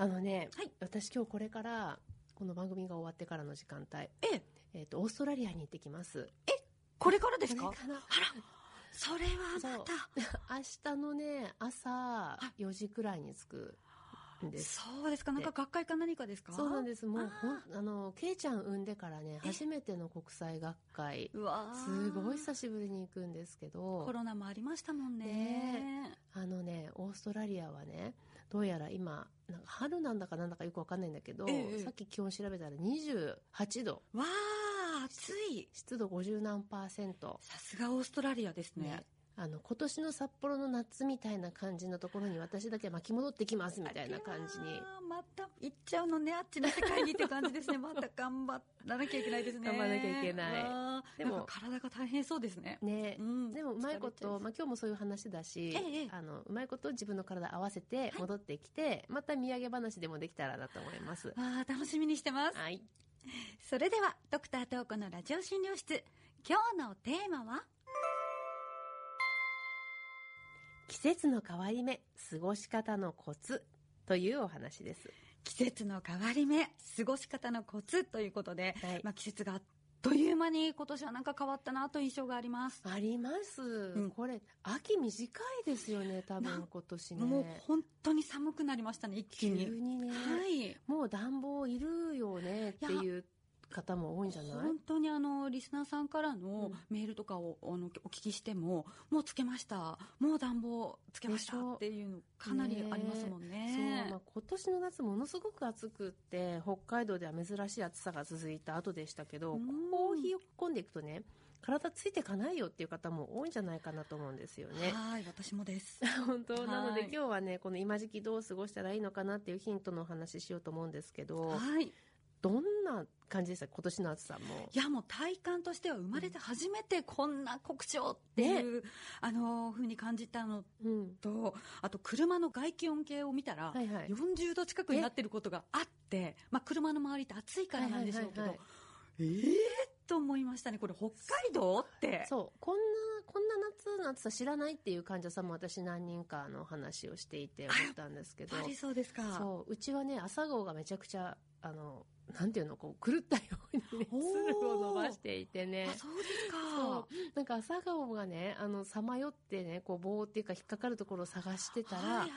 あのね、はい。私今日これからこの番組が終わってからの時間帯、ええ、えっとオーストラリアに行ってきます。これからですか？あら、それはまた。明日のね朝4時くらいに着くんです。そうですか、なんか学会か何かですか？そうなんです。もうあほんあのケイちゃん産んでからね初めての国際学会うわー。すごい久しぶりに行くんですけど。コロナもありましたもんね。ね。あのねオーストラリアはねどうやら今なんか春なんだかなんだかよくわかんないんだけど、ええさっき気温調べたら28度わあ、暑い。湿度50何パーセントさすがオーストラリアですね。ねあの今年の札幌の夏みたいな感じのところに私だけ巻き戻ってきますみたいな感じにまた行っちゃうのね、あっちの世界にって感じですね。また頑張らなきゃいけないですね。頑張らなきゃいけないでも体が大変そうですね。ね、うんでもうまいこと、まあ、今日もそういう話だし、ええあのうまいこと自分の体合わせて戻ってきて、また土産話でもできたらなと思います。わあ、楽しみにしてます。はい、それでは、ドクタートークのラジオ診療室。今日のテーマは？季節の変わり目過ごし方のコツというお話です。季節の変わり目、過ごし方のコツということで、はいまあ季節があっという間に今年はなんか変わったなと印象があります。あります、んこれ秋短いですよね多分今年ね。もう本当に寒くなりましたね、一気急に。にね、はい。もう暖房いるよねっていう方も多いんじゃない？本当にあのリスナーさんからのうんメールとかをあのお聞きしても、もうつけました、もう暖房つけましたっていうのかなりありますもんそうね。まあ、今年の夏ものすごく暑くって北海道では珍しい暑さが続いた後でしたけど、うんこう冷え込んでいくとね体ついていかないよっていう方も多いんじゃないかなと思うんですよね。はい、私もです。本当？なのではい今日はねこの今時期どう過ごしたらいいのかなっていうヒントのお話ししようと思うんですけどはい。どんな感じでした？今年の暑さも。いやもう体感としては生まれて初めてこんな酷暑っていう、あの風に感じたのうん。とあと車の外気温計を見たら、はいはい。40度近くになってることがあって、まあ、車の周りって暑いからなんでしょうけど、はいはいはい。えーと思いましたね。これ北海道って。そう。こんなこんな夏の暑さ知らないっていう患者さんも私何人かの話をしていて思ったんですけど。そうですか。そう。うちはね朝顔がめちゃくちゃあのなんていうのこう狂ったようにね鶴を伸ばしていてね。あそうですか。なんか朝顔がねあのさまよってねこう棒っていうか引っかかるところを探してたら、はいはい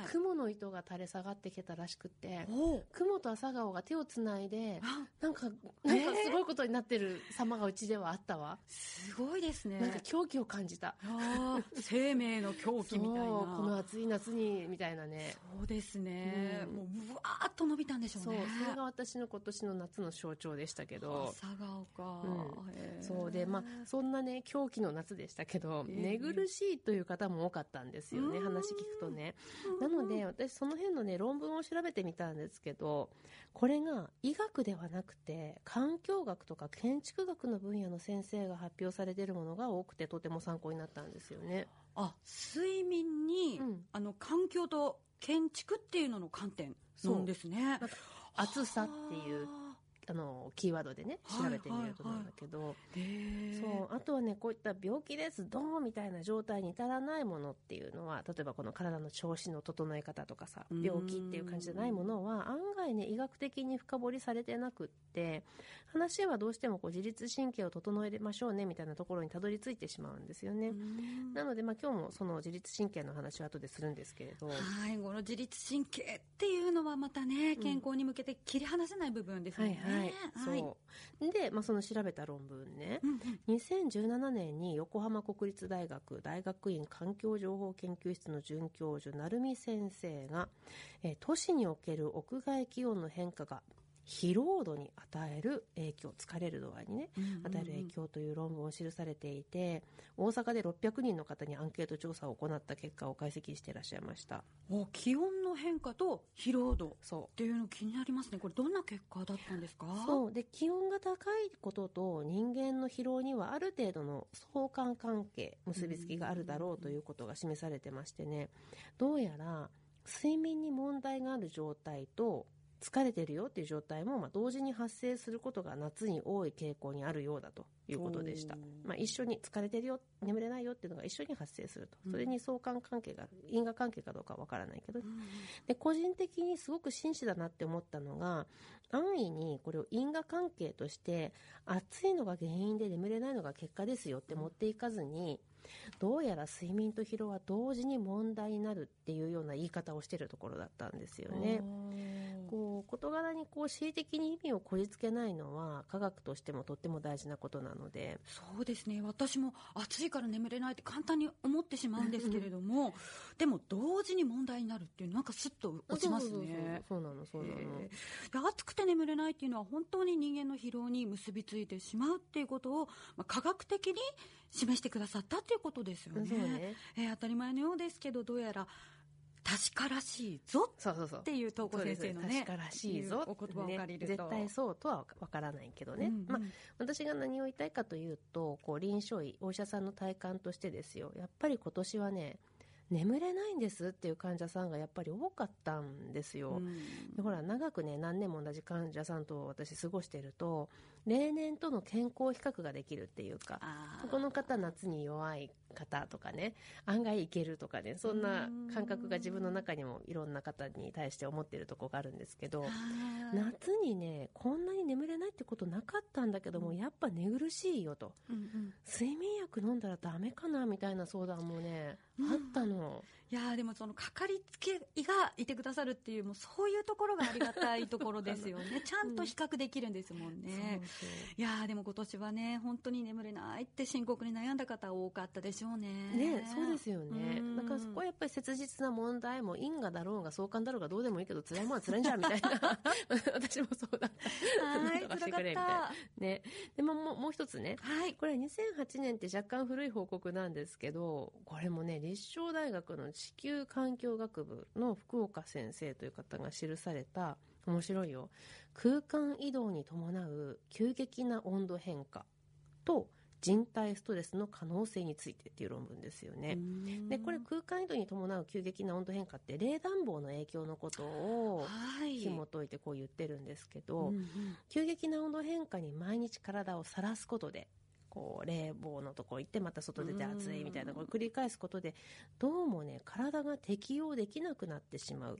はい。雲の糸が垂れ下がってきたらしくて雲と朝顔が手をつないであなんかなんかすごいことになってる様がうちではあったわ、すごいですね。なんか狂気を感じた。生命の狂気みたいな。この暑い夏にみたいなね。そうですね、うん。もううわーっと伸びたんでしょうそうねそれが私の今年の夏の象徴でしたけど。朝顔か、うん。そうでまあそんなね狂気の夏でしたけど、ええ寝苦しいという方も多かったんですよねうん。話聞くとね。なので私その辺のね論文を調べてみたんですけどこれが医学ではなくて環境学とか建築学の分野の先生が発表されているものが多くてとても参考になったんですよね。あ睡眠に、うん。あの環境と建築っていうのの観点なんですね暑さっていう。あのキーワードでね調べてみると思うんだけど、へー。そうあとはねこういった病気ですドーンみたいな状態に至らないものっていうのは例えばこの体の調子の整え方とかさうん。病気っていう感じじゃないものは案外ね医学的に深掘りされてなくって話はどうしてもこう自律神経を整えましょうねみたいなところにたどり着いてしまうんですよね。うん。なので、まあ、今日もその自律神経の話は後でするんですけれど、はいこの自律神経っていうのはまたね健康に向けて切り離せない部分ですよはいね、はい、そう。で、まあ、その調べた論文ね、うんうん。2017年に横浜国立大学大学院環境情報研究室の准教授成美先生が、えー都市における屋外気温の変化が疲労度に与える影響疲れる度合いにねうんうんうん。与える影響という論文を記されていて大阪で600人の方にアンケート調査を行った結果を解析していらっしゃいました。お気温の変化と疲労度。っそう。ていうの気になりますね。これどんな結果だったんですか？そう。で気温が高いことと人間の疲労にはある程度の相関関係結びつきがあるだろうということが示されてましてね。どうやら睡眠に問題がある状態と疲れてるよっていう状態も、まあ、同時に発生することが夏に多い傾向にあるようだということでした、まあ、一緒に疲れてるよ眠れないよっていうのが一緒に発生すると。それに相関関係がある因果関係かどうかわからないけど、で個人的にすごく真摯だなって思ったのが安易にこれを因果関係として暑いのが原因で眠れないのが結果ですよって持っていかずにどうやら睡眠と疲労は同時に問題になるっていうような言い方をしてるところだったんですよね。事柄にこう恣意的に意味をこじつけないのは科学としてもとっても大事なことなので。そうですね。私も暑いから眠れないって簡単に思ってしまうんですけれども。でも同時に問題になるっていうなんかスッと落ちますね。そうなのそうなの。で暑くて眠れないっていうのは本当に人間の疲労に結びついてしまうっていうことを、まあ、科学的に示してくださったっていうことですよね。ね、えー、当たり前のようですけどどうやら確からしいぞっていう東子先生のね確からしいぞお言葉を借りると、ね、絶対そうとはわからないけどね、うんうん、まあ、私が何を言いたいかというとこう臨床医お医者さんの体感としてですよ。やっぱり今年はね眠れないんですっていう患者さんがやっぱり多かったんですよ、うん、でほら長くね何年も同じ患者さんと私過ごしてると例年との健康比較ができるっていうかこの方夏に弱い方とかね案外いけるとかねそんな感覚が自分の中にもいろんな方に対して思ってるとこがあるんですけど夏にねこんなに眠れないってことなかったんだけども、うん、やっぱ寝苦しいよと、うんうん、睡眠薬飲んだらダメかなみたいな相談もね、うん、あったの。いやでもそのかかりつけ医がいてくださるっていうもうそういうところがありがたいところですよね。ちゃんと比較できるんですもんね、うん、いやでも今年はね本当に眠れないって深刻に悩んだ方多かったでしょうね。ねそうですよね。だからそこはやっぱり切実な問題も因果だろうが相関だろうがどうでもいいけど辛いもんは辛いんじゃんみたいな。私もそうだった。はい辛かった。ね。でもも一つね、はい、これ2008年って若干古い報告なんですけどこれもね立正大学の地球環境学部の福岡先生という方が記された面白いよ。空間移動に伴う急激な温度変化と人体ストレスの可能性についてっていう論文ですよね。でこれ空間移動に伴う急激な温度変化って冷暖房の影響のことを紐解いてこう言ってるんですけど、はい急激な温度変化に毎日体をさらすことでこう冷房のところ行ってまた外出て暑いみたいなこれ繰り返すことでどうもね体が適応できなくなってしまう。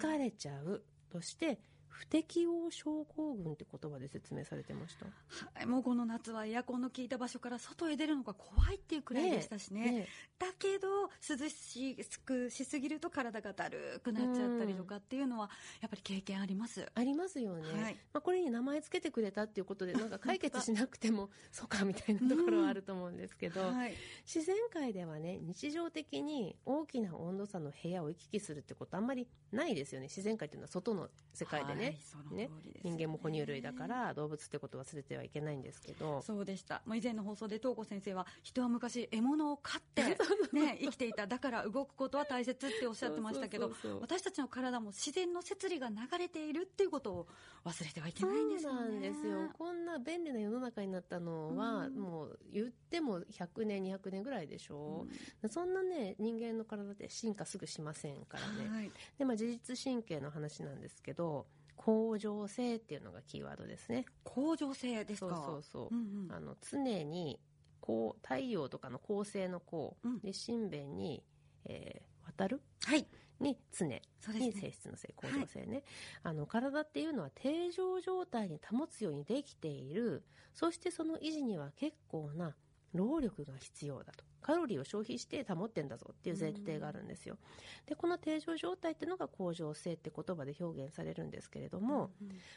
疲れちゃう。として不適応症候群って言葉で説明されてました、はい、もうこの夏はエアコンの効いた場所から外へ出るのが怖いっていうくらいでしたしね、ねね、だけど涼しくしすぎると体がだるくなっちゃったりとかっていうのはやっぱり経験あります。ありますよね、はい、まあ、これに名前つけてくれたっていうことでなんか 解決しなくてもそうかみたいなところはあると思うんですけど、はい、自然界ではね日常的に大きな温度差の部屋を行き来するってことあんまりないですよね。自然界っていうのは外の世界でね、ね。ね、人間も哺乳類だから動物ってこと忘れてはいけないんですけど。そうでした。もう以前の放送で東子先生は人は昔獲物を飼って、ね、生きていた。だから動くことは大切っておっしゃってましたけど私たちの体も自然の摂理が流れているっていうことを忘れてはいけないんですよね。そうなんですよ。こんな便利な世の中になったのは、うん、もう言っても100年200年ぐらいでしょ、うん、そんなね人間の体って進化すぐしませんからね、はい、でまあ、自律神経の話なんですけど恒常性っていうのがキーワードですね。恒常性ですか？そうそうそう。うんうん、あの常にこう太陽とかの恒星のこう、うん、で神弁に、えー、渡る、はい、に常。に性質の性恒常性ね、はい、あの体っていうのは定常状態に保つようにできている。そしてその維持には結構な労力が必要だとカロリーを消費して保ってんだぞっていう前提があるんですよ。でこの定常状態っていうのが恒常性って言葉で表現されるんですけれども、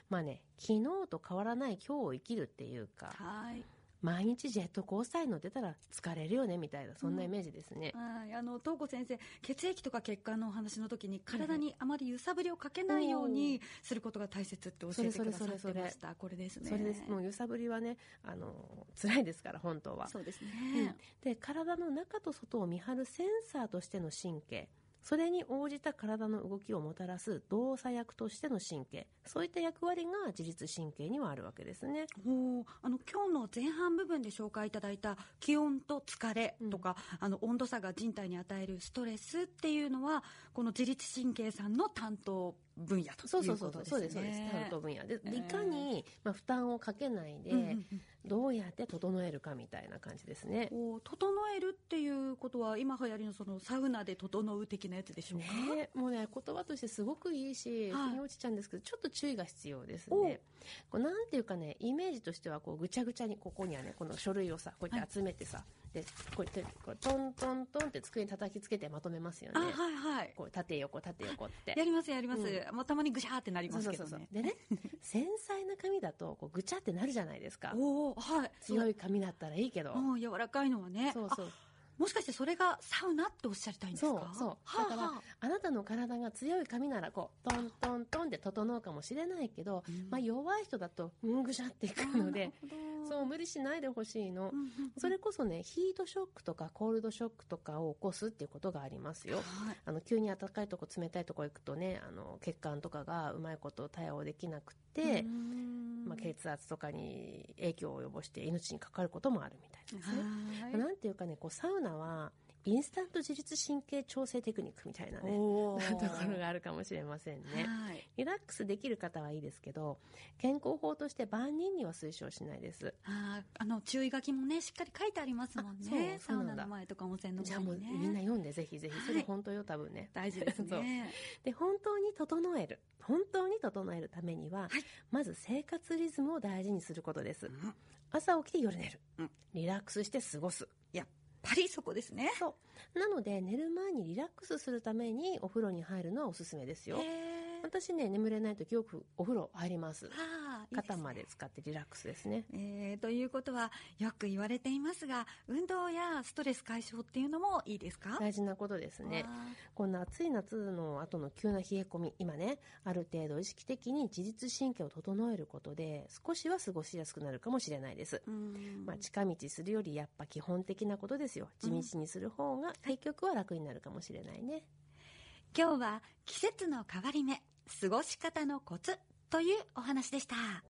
まあね昨日と変わらない今日を生きるっていうか、はい、毎日ジェットコースターに乗ってたら疲れるよねみたいなそんなイメージですね、うん、あの東子先生血液とか血管のお話の時に体にあまり揺さぶりをかけないようにすることが大切って教えてくださってました。これですね。それです。もう揺さぶりはねあの辛いですから本当は。そうですね、うん、で体の中と外を見張るセンサーとしての神経それに応じた体の動きをもたらす動作役としての神経。そういった役割が自律神経にはあるわけですね。おあの今日の前半部分で紹介いただいた気温と疲れとか、うん、あの温度差が人体に与えるストレスっていうのはこの自律神経さんの担当分野ということですね。そうそうそうそうですそうです。担当分野で、いかに、まあ、負担をかけないで、うんうんうんどうやって整えるかみたいな感じですね。整えるっていうことは今流行りのそのサウナで整う的なやつでしょうか、ね、もうね言葉としてすごくいいし、はい腑に落ちちゃうんですけどちょっと注意が必要ですね。こうなんていうかねイメージとしてはこうぐちゃぐちゃにここにはねこの書類をさこうやって集めてさ、でこうやってこうトントントンって机に叩きつけてまとめますよね。あはいはい。こう縦横縦横って。やりますやります、うまあ、たまにぐしゃーってなりそうそうそうますけどねそう。でね繊細な紙だとこうぐちゃってなるじゃないですか。おおはい。強い紙だったらいいけど。もう柔らかいのはね。そうそう。あもしかしてそれがサウナっておっしゃりたいんですか？そうそう。はだからあはあ。あなたの体が強い紙ならこうトントントンって整うかもしれないけど、うん。まあ、弱い人だとうんぐしゃっていくので そう無理しないでほしいの、うんうんうん。それこそねヒートショックとかコールドショックとかを起こすっていうことがありますよ。はい。あの急に暖かいとこ冷たいとこ行くとねあの血管とかがうまいこと対応できなくて、うんまあ、血圧とかに影響を及ぼして命にかかることもあるみたいですね。はいなんていうかねこうサウナはインスタント自律神経調整テクニックみたいなねお とーころがあるかもしれませんね。はい。リラックスできる方はいいですけど健康法として万人には推奨しないです。あーあの注意書きもねしっかり書いてありますもんね。サウあそうそうなんだ。ナの前とか温泉のじゃあもう前にねみんな読んでぜひぜひはい。それ本当よ多分ね。大事ですね。で本当に整える。本当に整えるためには、はい。まず生活リズムを大事にすることです。うん。朝起きて夜寝る、うん。リラックスして過ごす。やっぱりそこですね。そう。なので寝る前にリラックスするためにお風呂に入るのはおすすめですよ。へー私ね眠れない時よくお風呂入ります。いいですね。肩まで使ってリラックスですね。えーということはよく言われていますが運動やストレス解消っていうのもいいですか？大事なことですね。わこんな暑い夏の後の急な冷え込み今ねある程度意識的に自律神経を整えることで少しは過ごしやすくなるかもしれないです。まあ、近道するよりやっぱ基本的なことですよ。地道にする方が結局は楽になるかもしれないね、今日は季節の変わり目過ごし方のコツというお話でした。